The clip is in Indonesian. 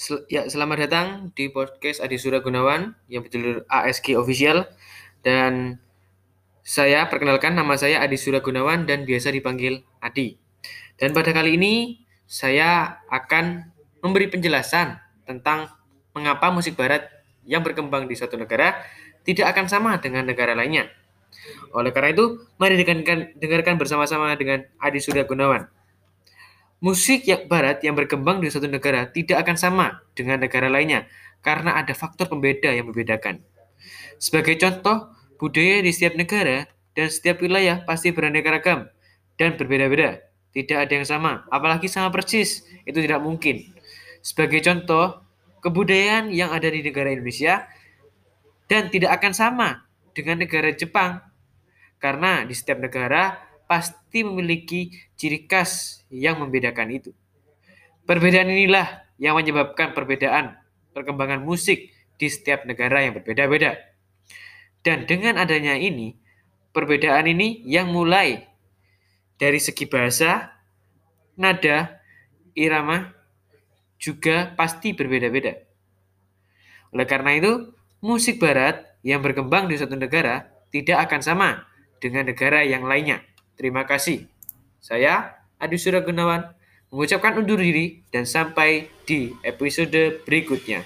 Sel- ya, selamat datang di podcast Adi Surya Gunawan yang berjudul ASG Official dan saya perkenalkan nama saya Adi Surya Gunawan dan biasa dipanggil Adi. Dan pada kali ini saya akan memberi penjelasan tentang mengapa musik barat yang berkembang di suatu negara tidak akan sama dengan negara lainnya. Oleh karena itu, mari dengarkan, dengarkan bersama-sama dengan Adi Surya Gunawan. Musik yang barat yang berkembang di suatu negara tidak akan sama dengan negara lainnya karena ada faktor pembeda yang membedakan. Sebagai contoh, budaya di setiap negara dan setiap wilayah pasti beraneka ragam dan berbeda-beda. Tidak ada yang sama, apalagi sama persis. Itu tidak mungkin. Sebagai contoh, kebudayaan yang ada di negara Indonesia dan tidak akan sama dengan negara Jepang. Karena di setiap negara pasti memiliki ciri khas yang membedakan itu. Perbedaan inilah yang menyebabkan perbedaan perkembangan musik di setiap negara yang berbeda-beda. Dan dengan adanya ini, perbedaan ini yang mulai dari segi bahasa, nada, irama, juga pasti berbeda-beda. Oleh karena itu, musik barat yang berkembang di suatu negara tidak akan sama dengan negara yang lainnya. Terima kasih. Saya Adi Surya Gunawan mengucapkan undur diri dan sampai di episode berikutnya.